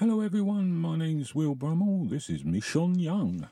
Hello, everyone. My name's Will Brummel. This is Michon Young.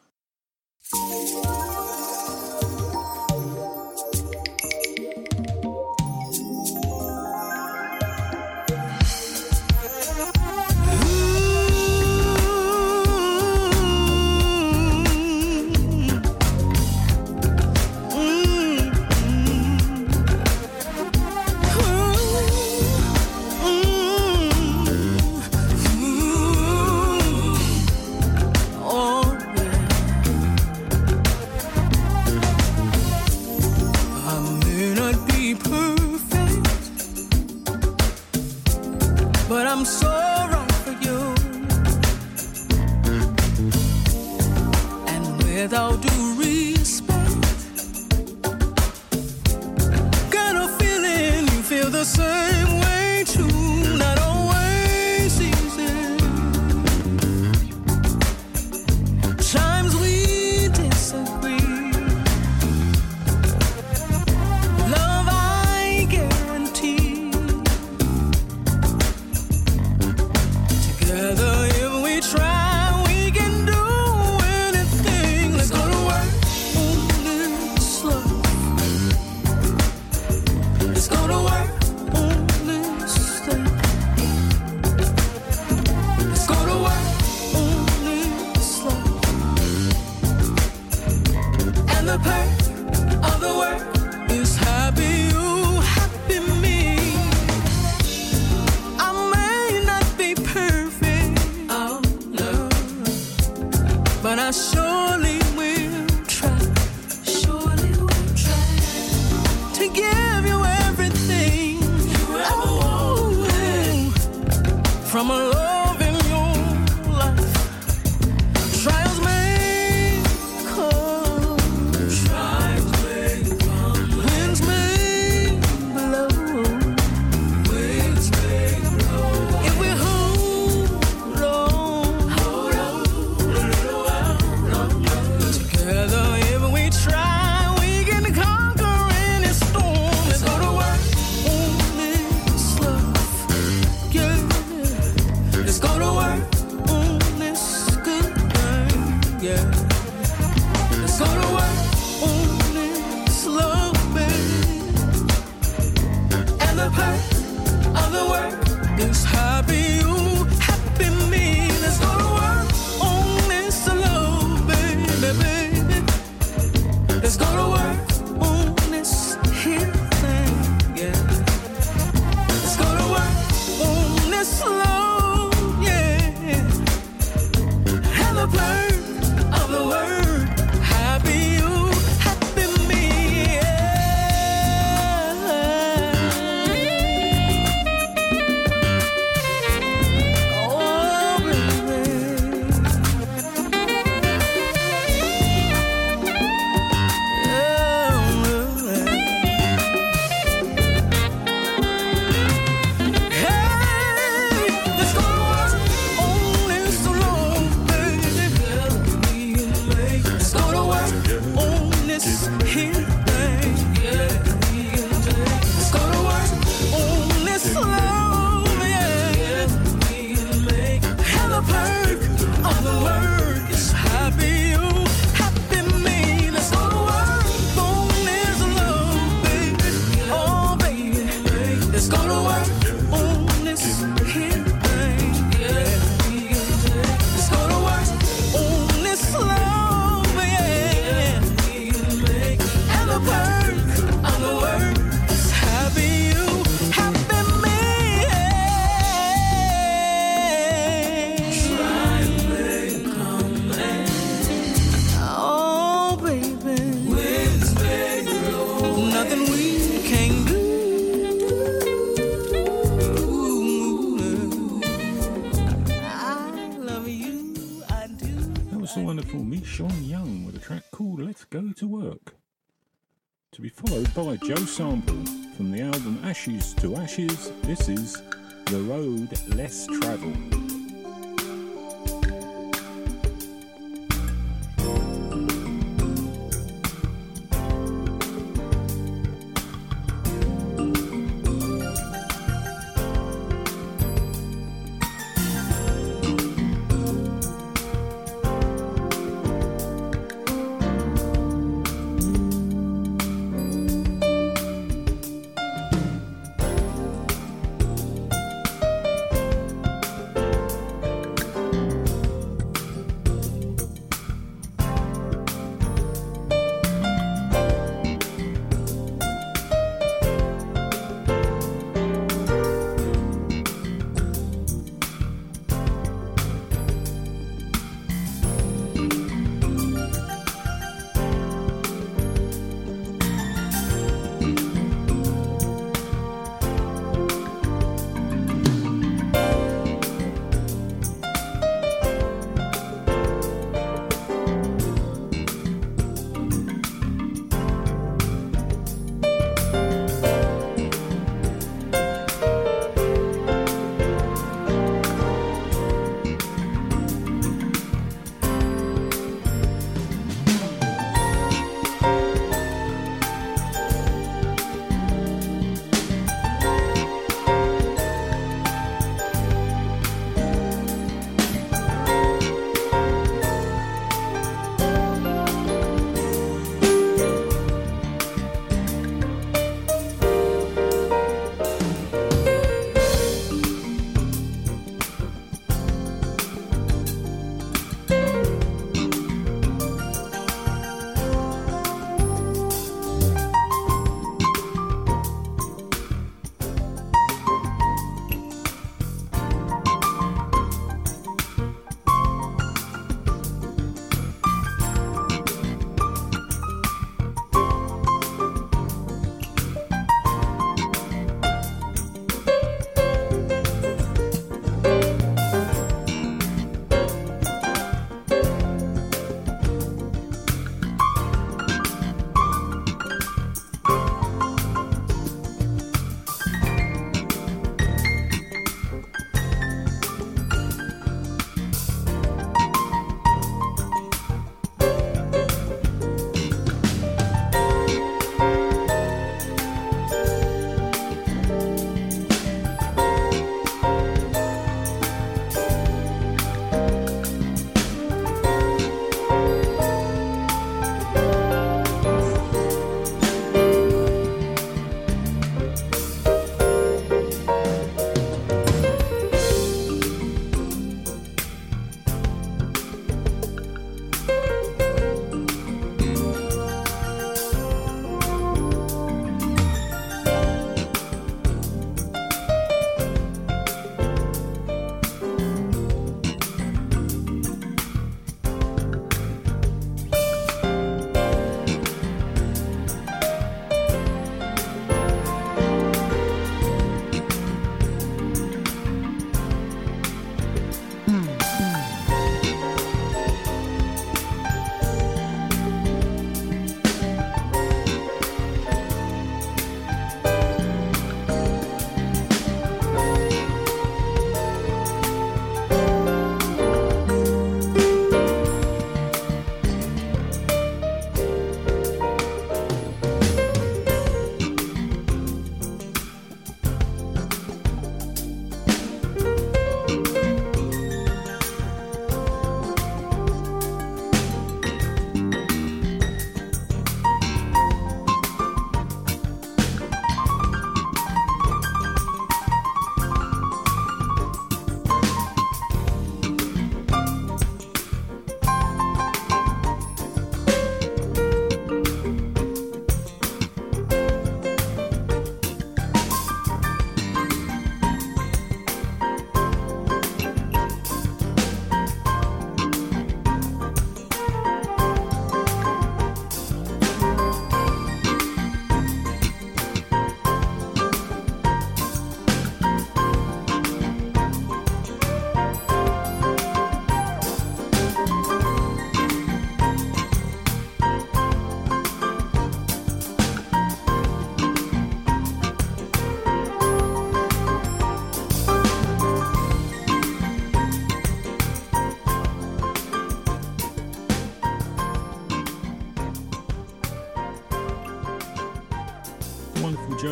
Ashes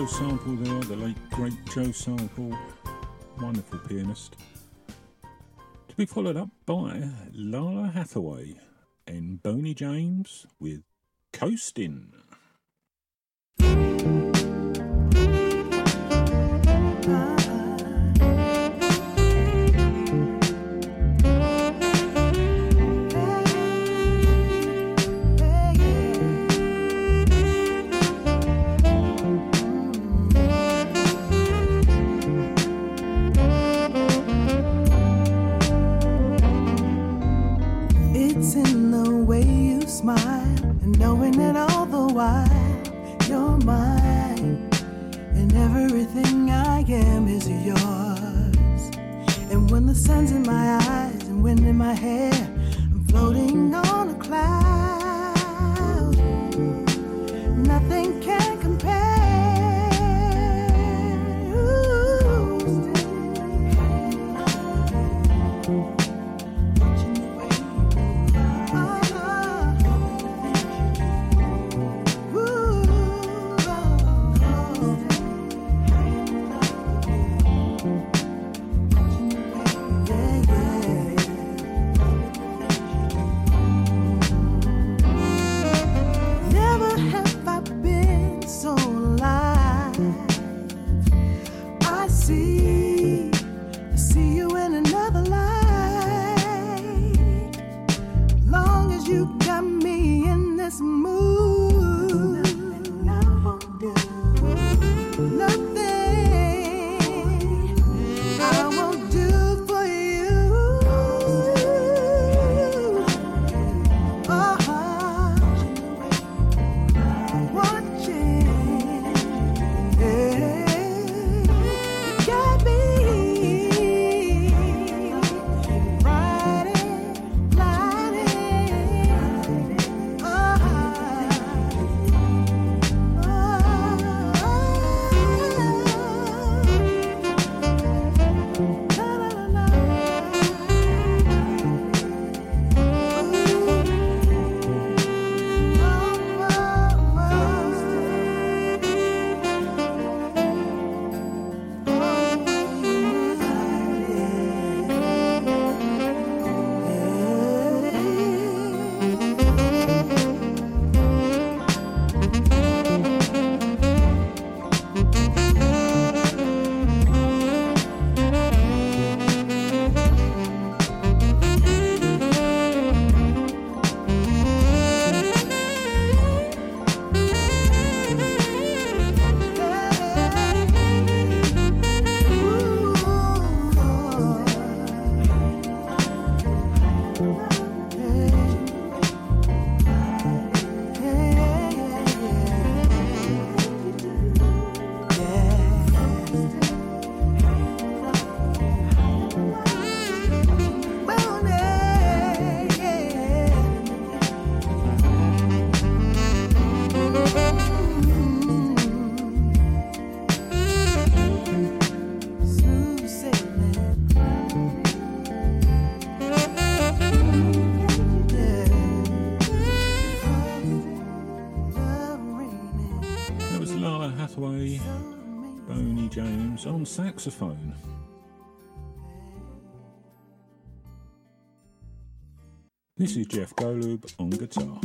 Joe Sample there, the late great Joe Sample, wonderful pianist. To be followed up by Lalah Hathaway and Boney James with Coastin'. knowing it all the while you're mine, and everything I am is yours. And when the sun's in my eyes and wind in my hair, I'm floating on. Saxophone. This is Jeff Golub on guitar.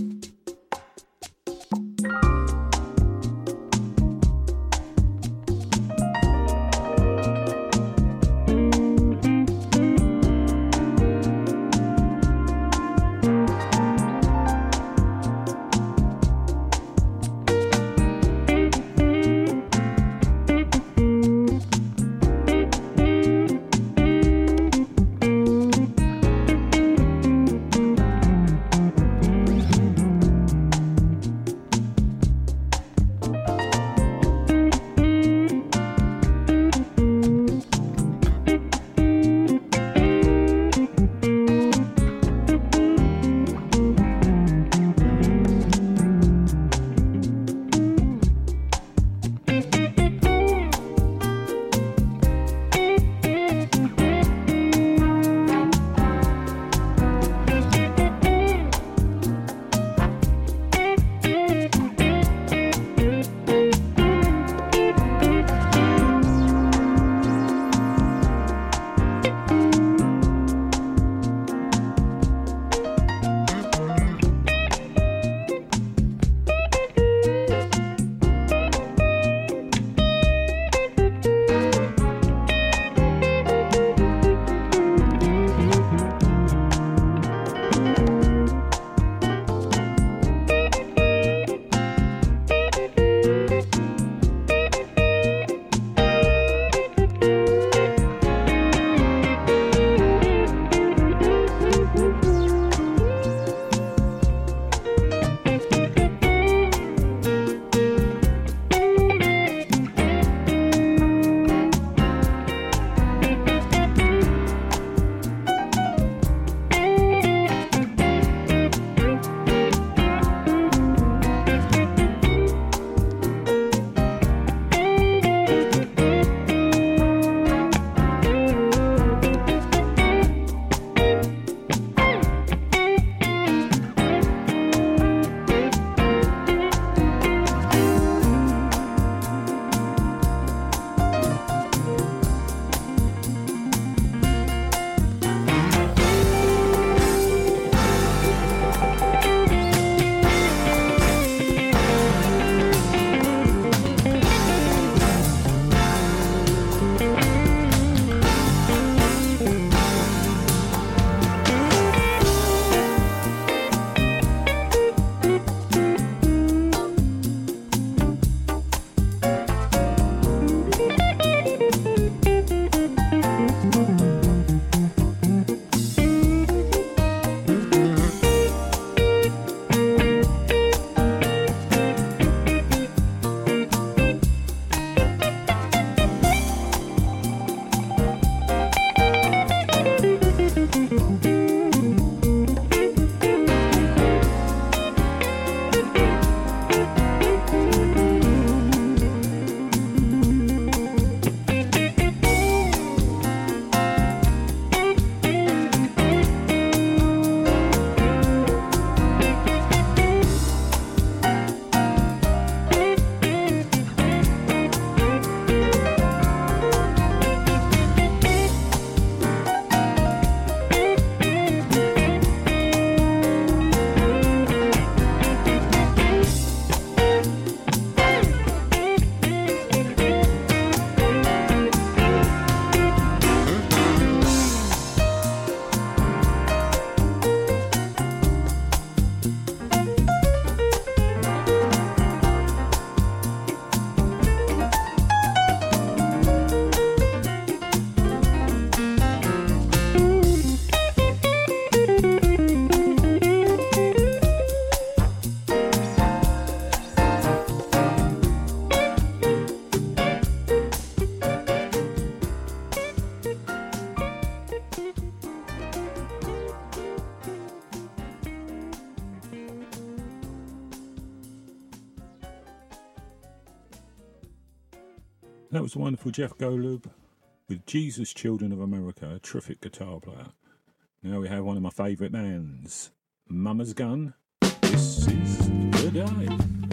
wonderful Jeff Golub with Jesus Children of America, a terrific guitar player. Now we have one of my favourite bands, Mama's Gun. This is the dive.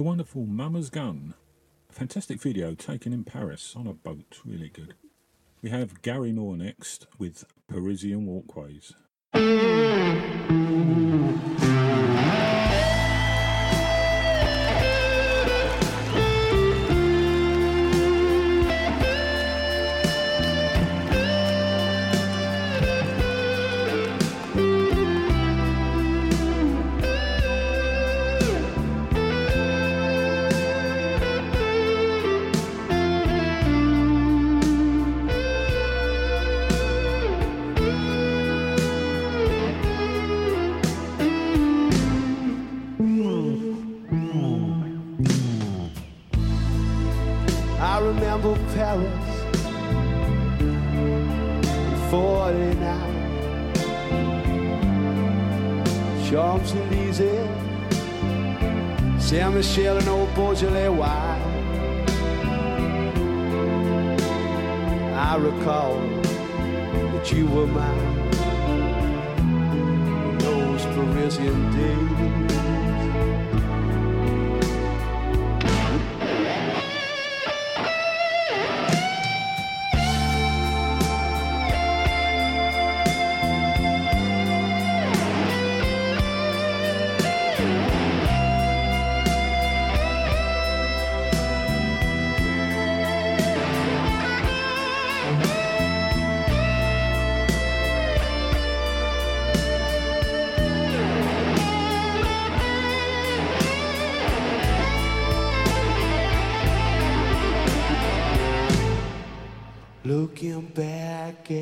The wonderful Mama's Gun. A fantastic video taken in Paris on a boat. Really good. We have Gary Moore next with Parisienne Walkways.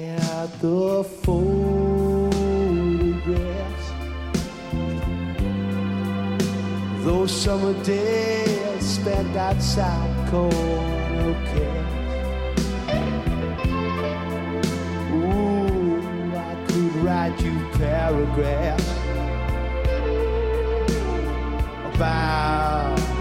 At the photographs, those summer days spent outside corner cafes. Ooh, I could write you paragraphs about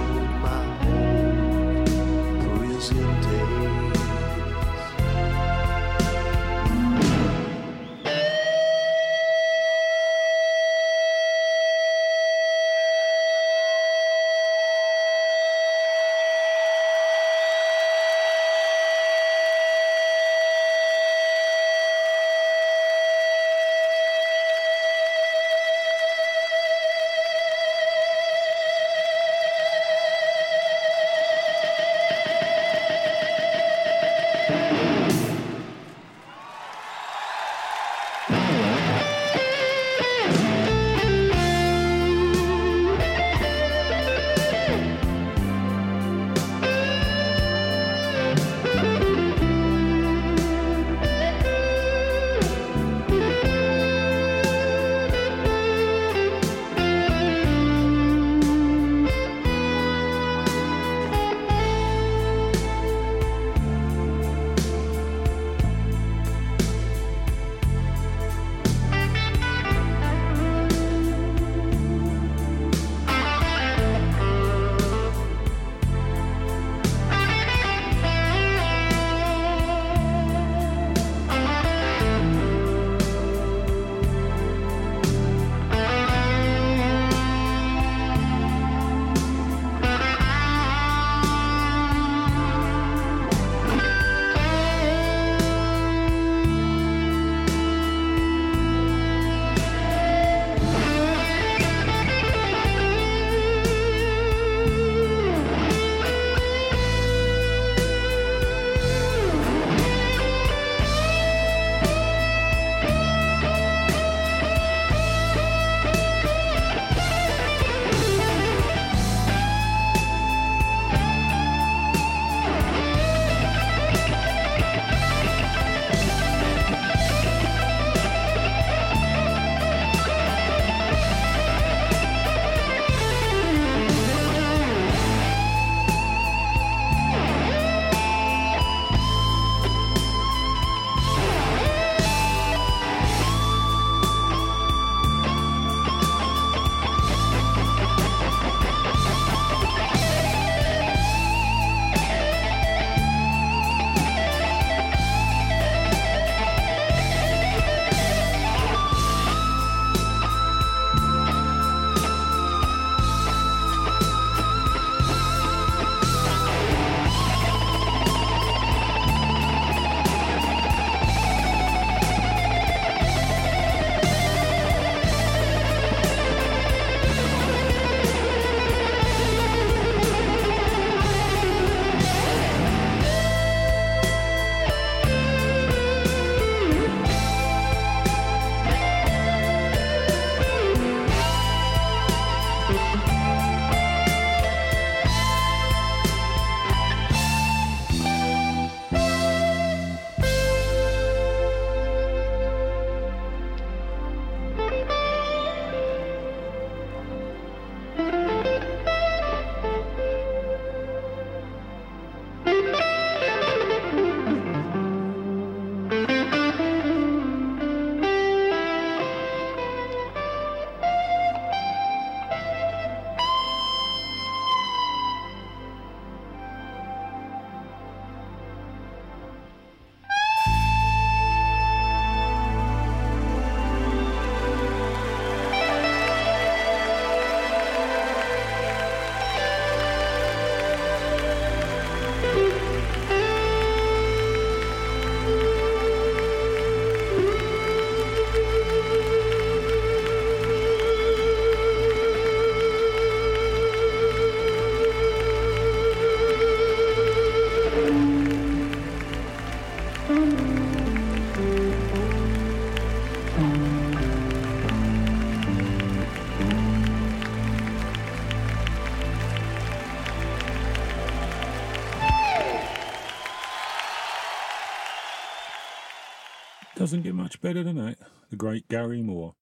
Doesn't get much better than that. The great Gary Moore.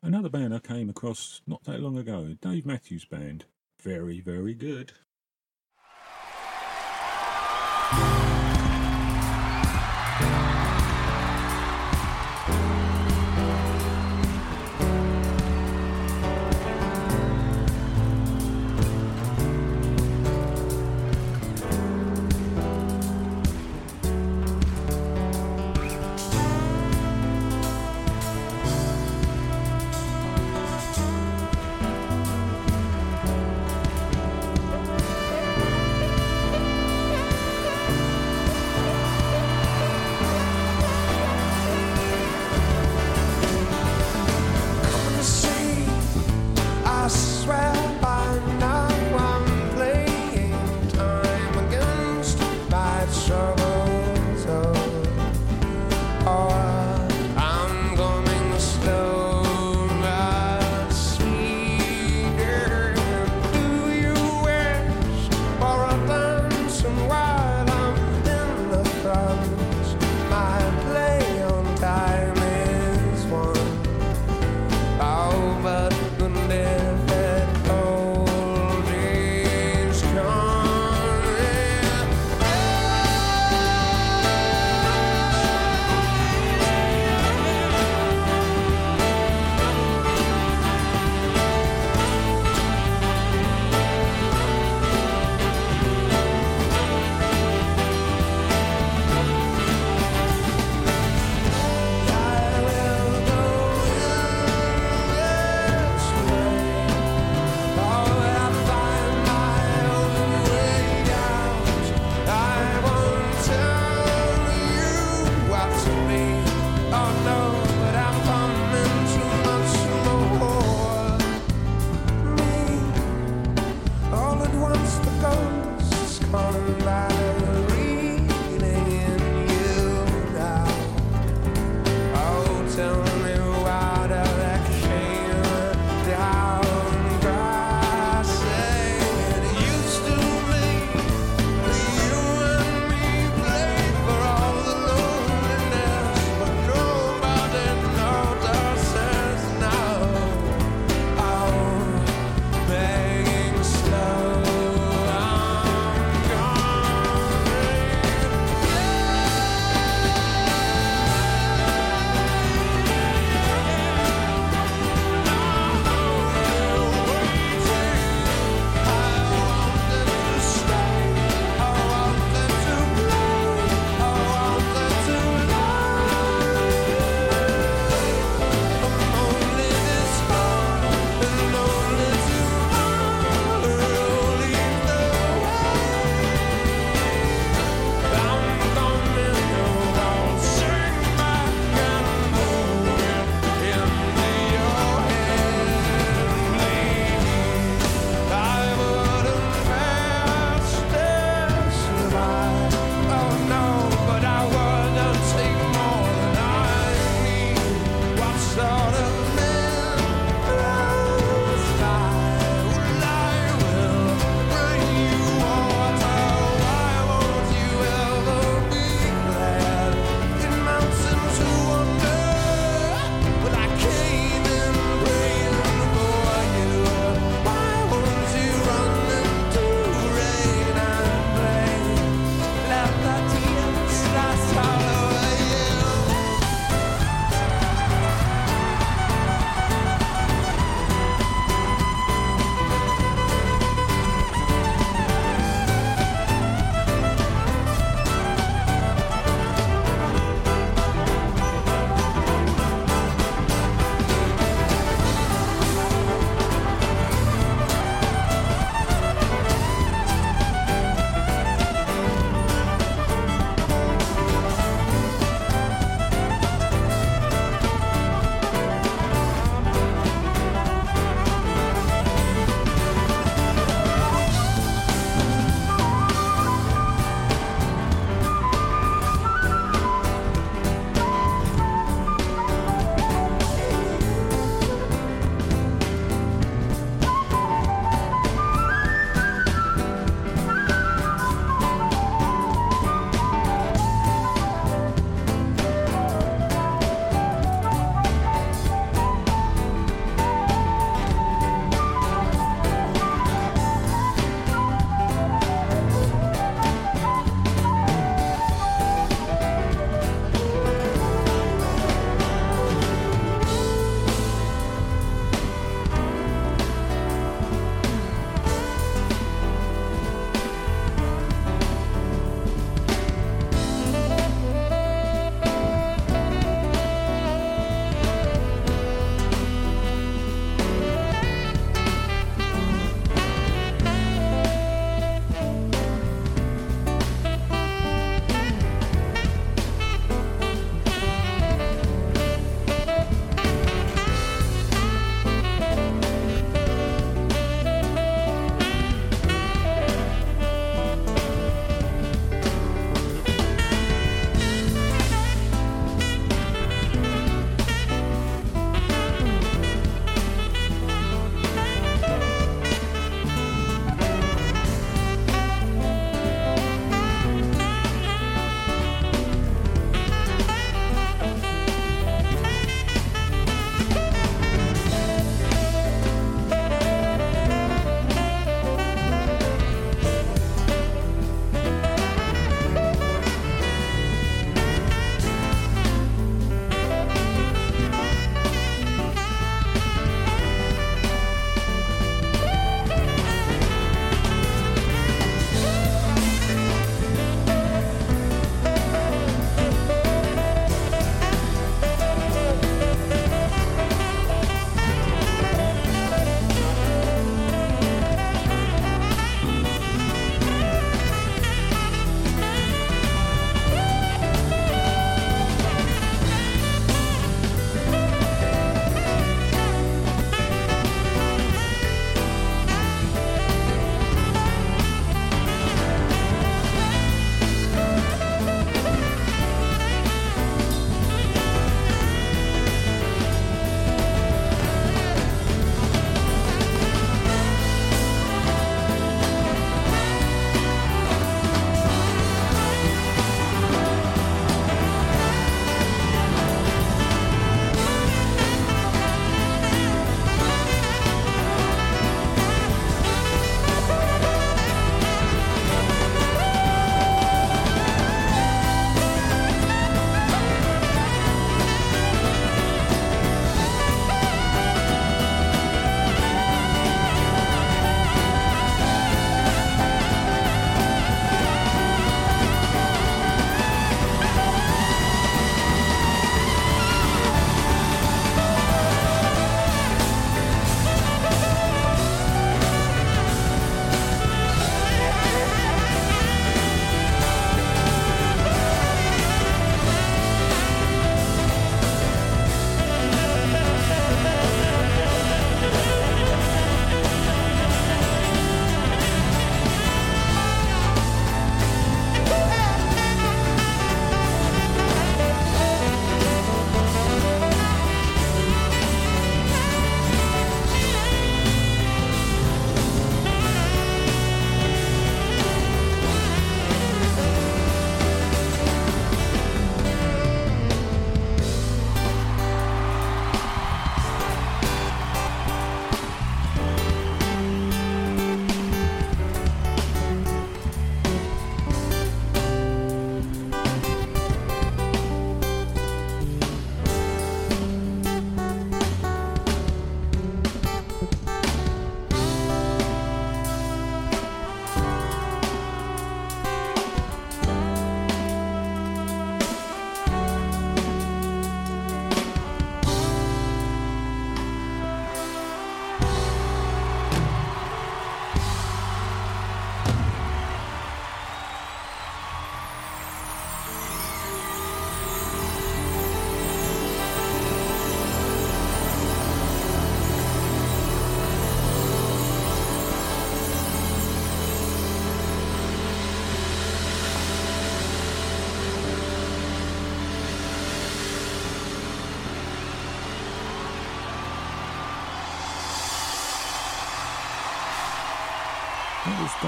Another band I came across not that long ago, Dave Matthews Band. Very, very good.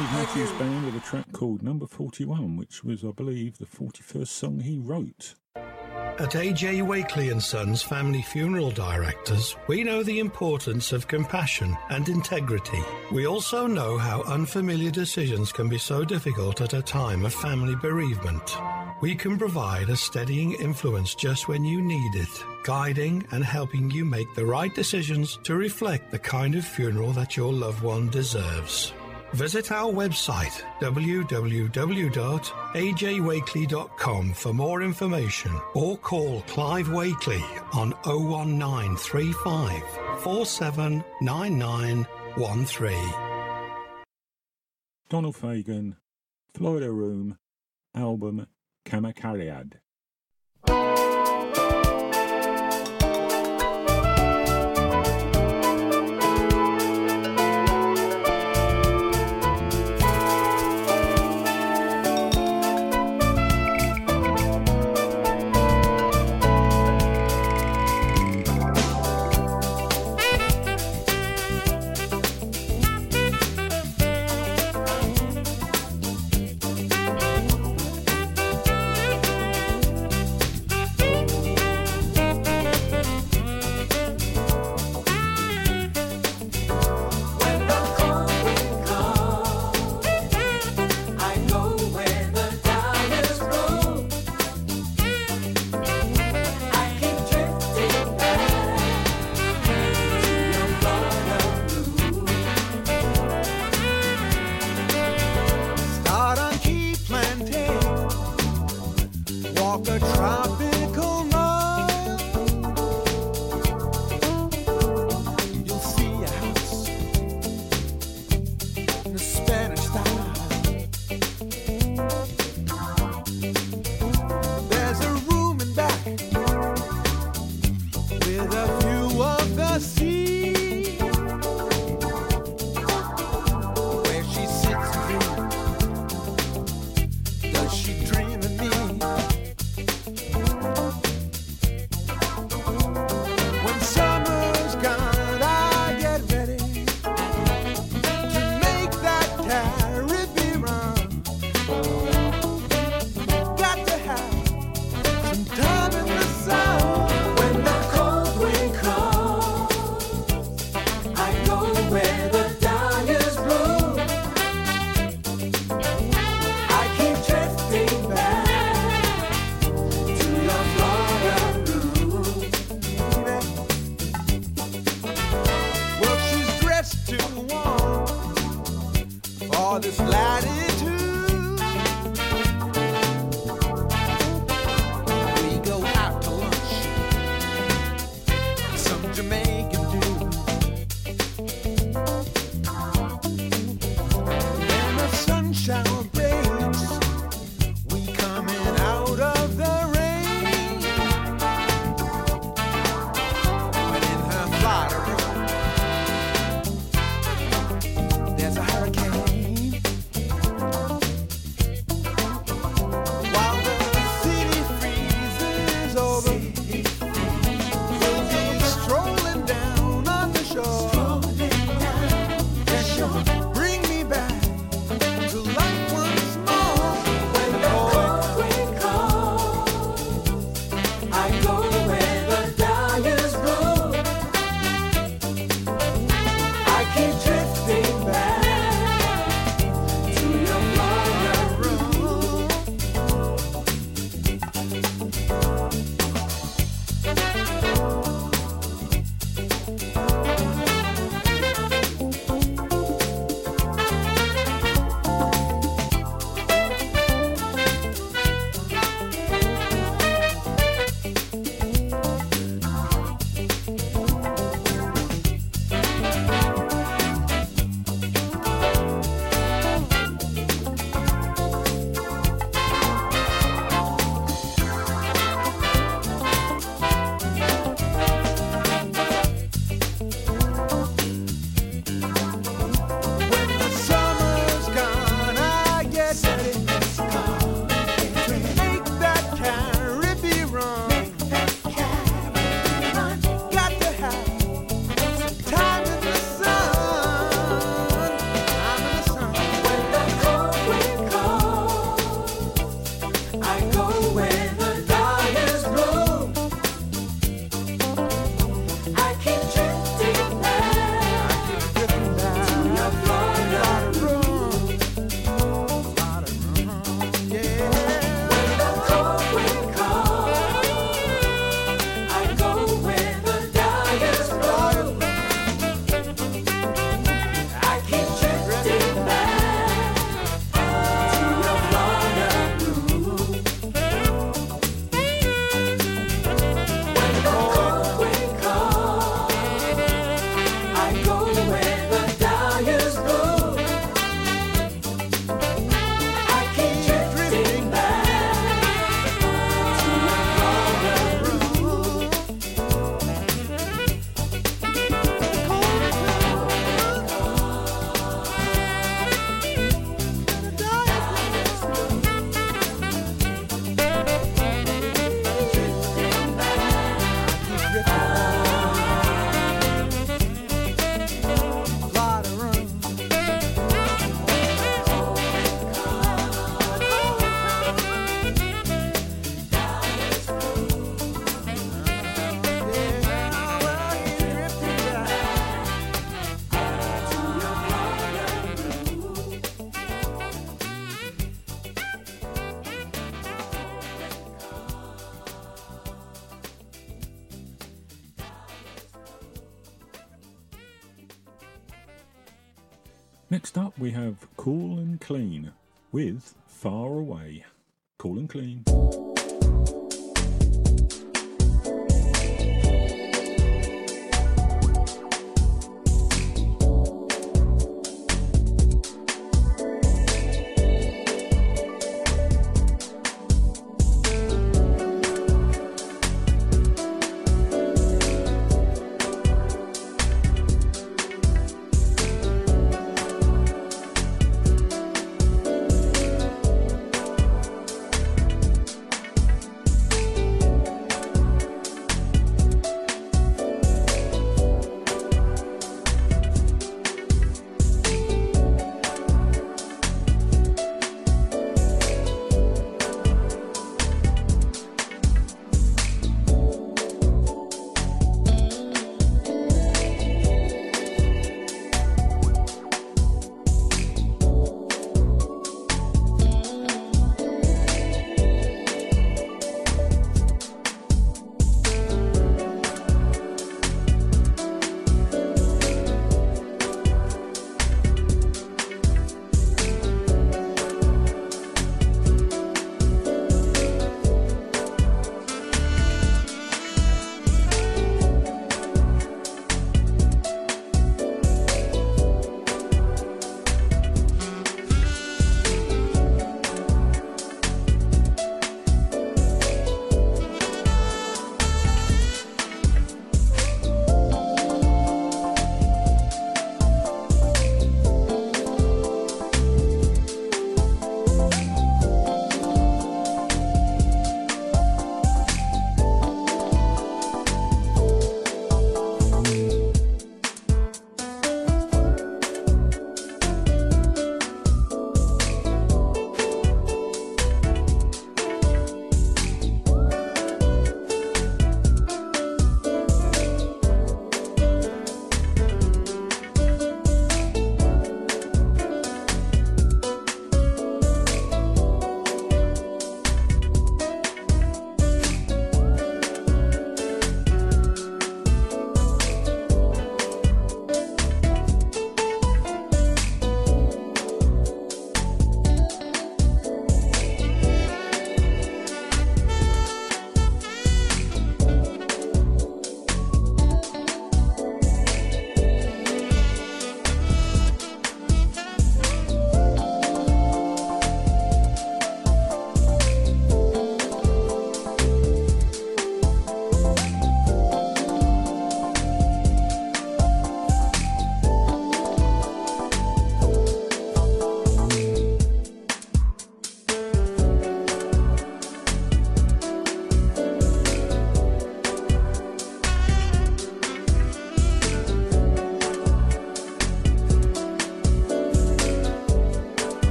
Matthews Band with a track called Number 41, which was, I believe, the 41st song he wrote. At AJ Wakely and Sons Family Funeral Directors, we know the importance of compassion and integrity. We also know how unfamiliar decisions can be so difficult at a time of family bereavement. We can provide a steadying influence just when you need it, guiding and helping you make the right decisions to reflect the kind of funeral that your loved one deserves. Visit our website www.ajwakely.com for more information or call Clive Wakely on 01935 479913. Donald Fagen, Florida Room, album Kamakiriad. Next up, we have Cool and Clean with Far Away. Cool and Clean.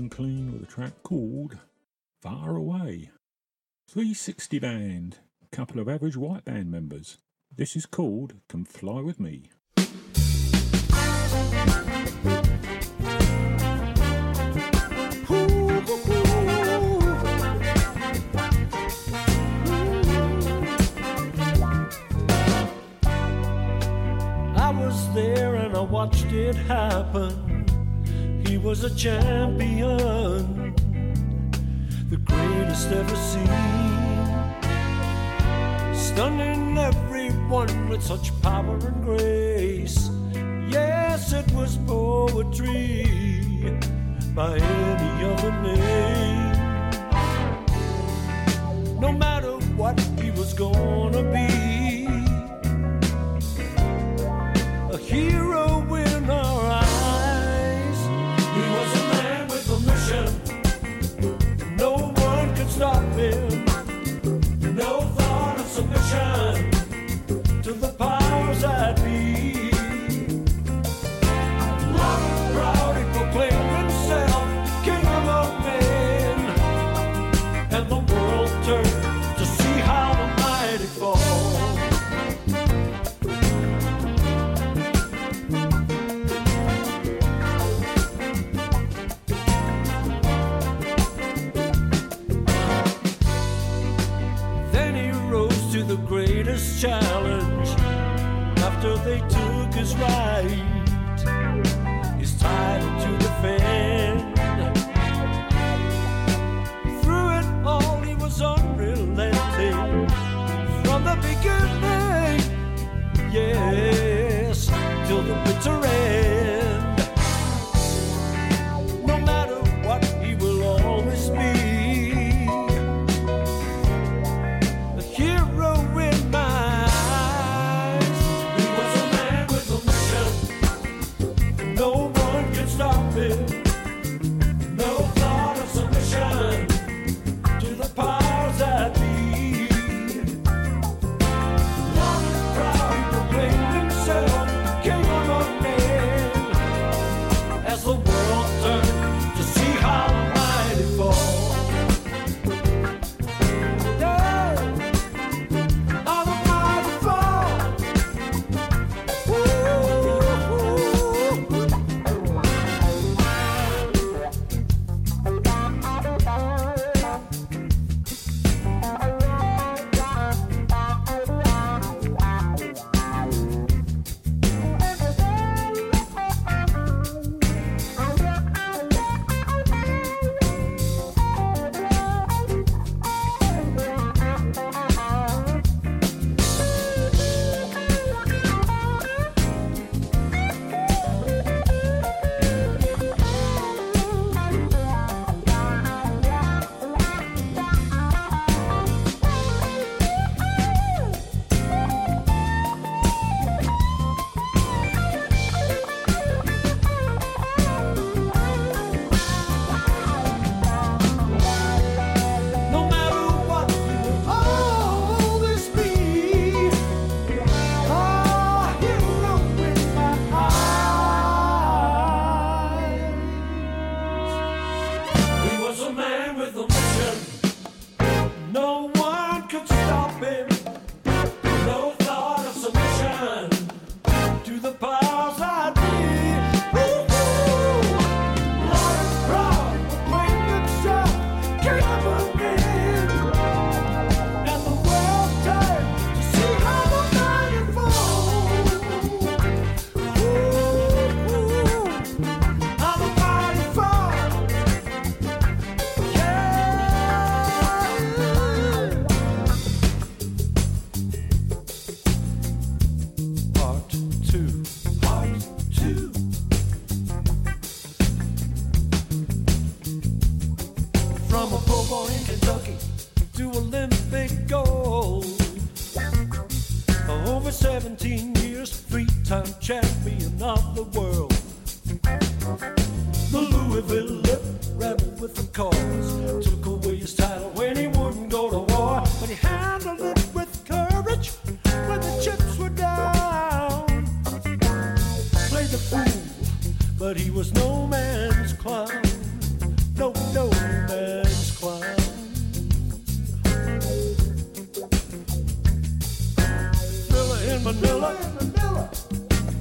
And Clean with a track called Far Away. 360 Band, a couple of average white band members. This is called Come Fly With Me. I was there and I watched it happen. Was a champion, the greatest ever seen. Stunning everyone with such power and grace. Yes, it was poetry by any other name. No matter what he was gonna be a hero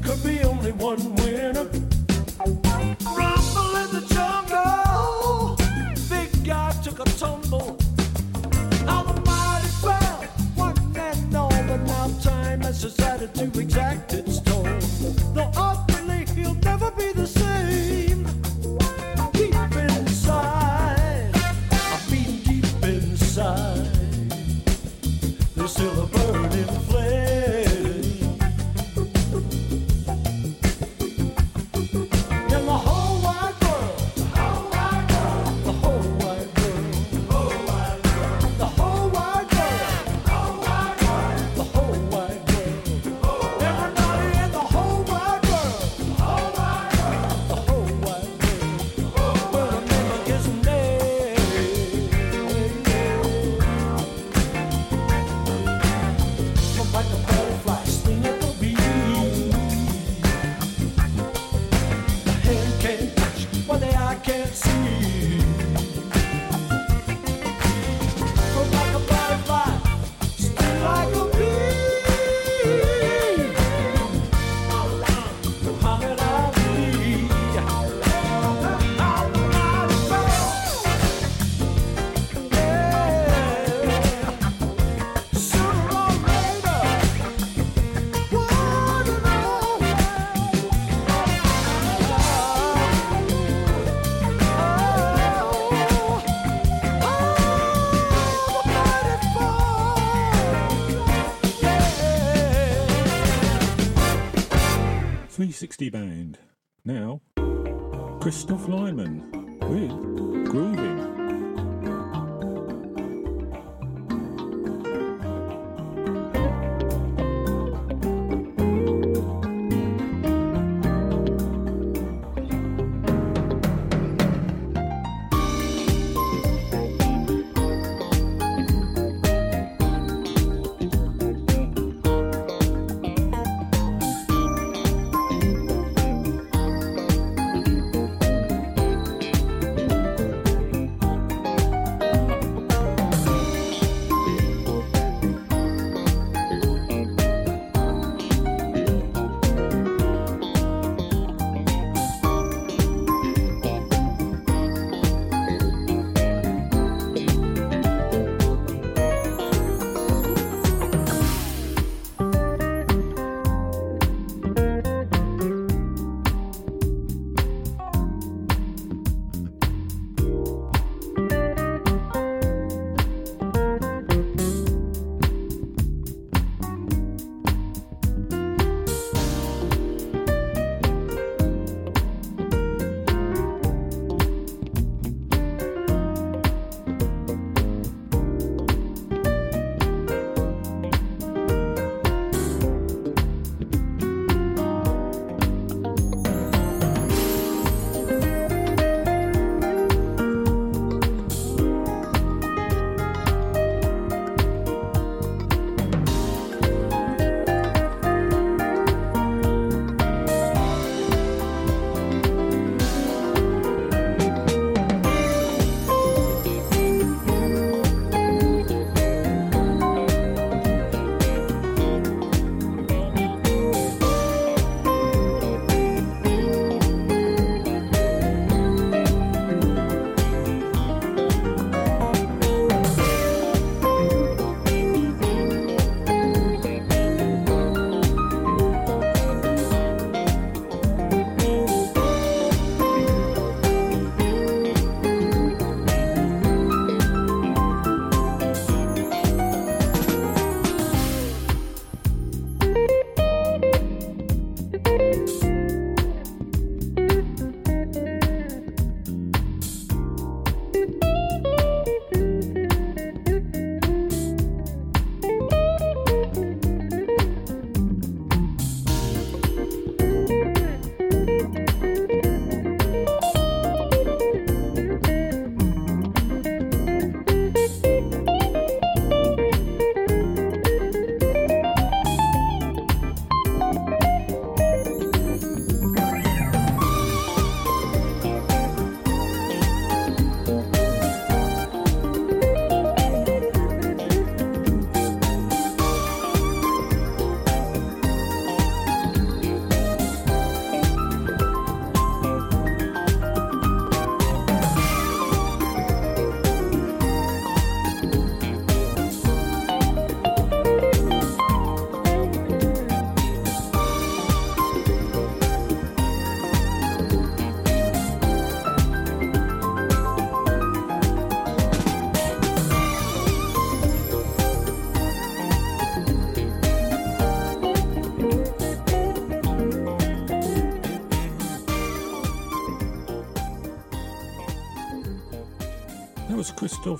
Could be only one winner. Rumble in the jungle. Big guy took a tumble. Fell. One and all, but now time has decided to exact its 360 Band. Now, Christoph Lyman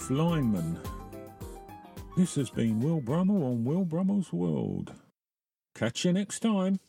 Lineman. This has been Will Brummel on Will Brummel's World. Catch you next time.